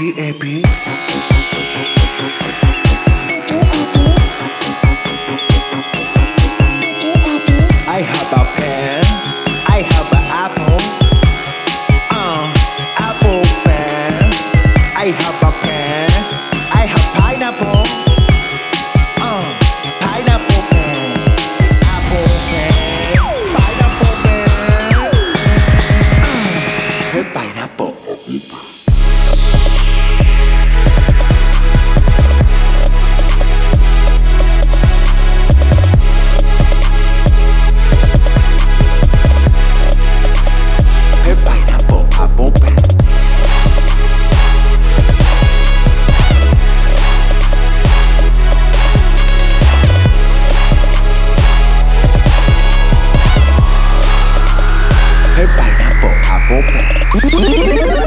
B-A-B I have a pen. I have an apple. Uh, Apple pen. I have a pen. I have pineapple. Uh, Pineapple pen. Apple pen. Pineapple pen. Uh, Pineapple her pineapple avocado.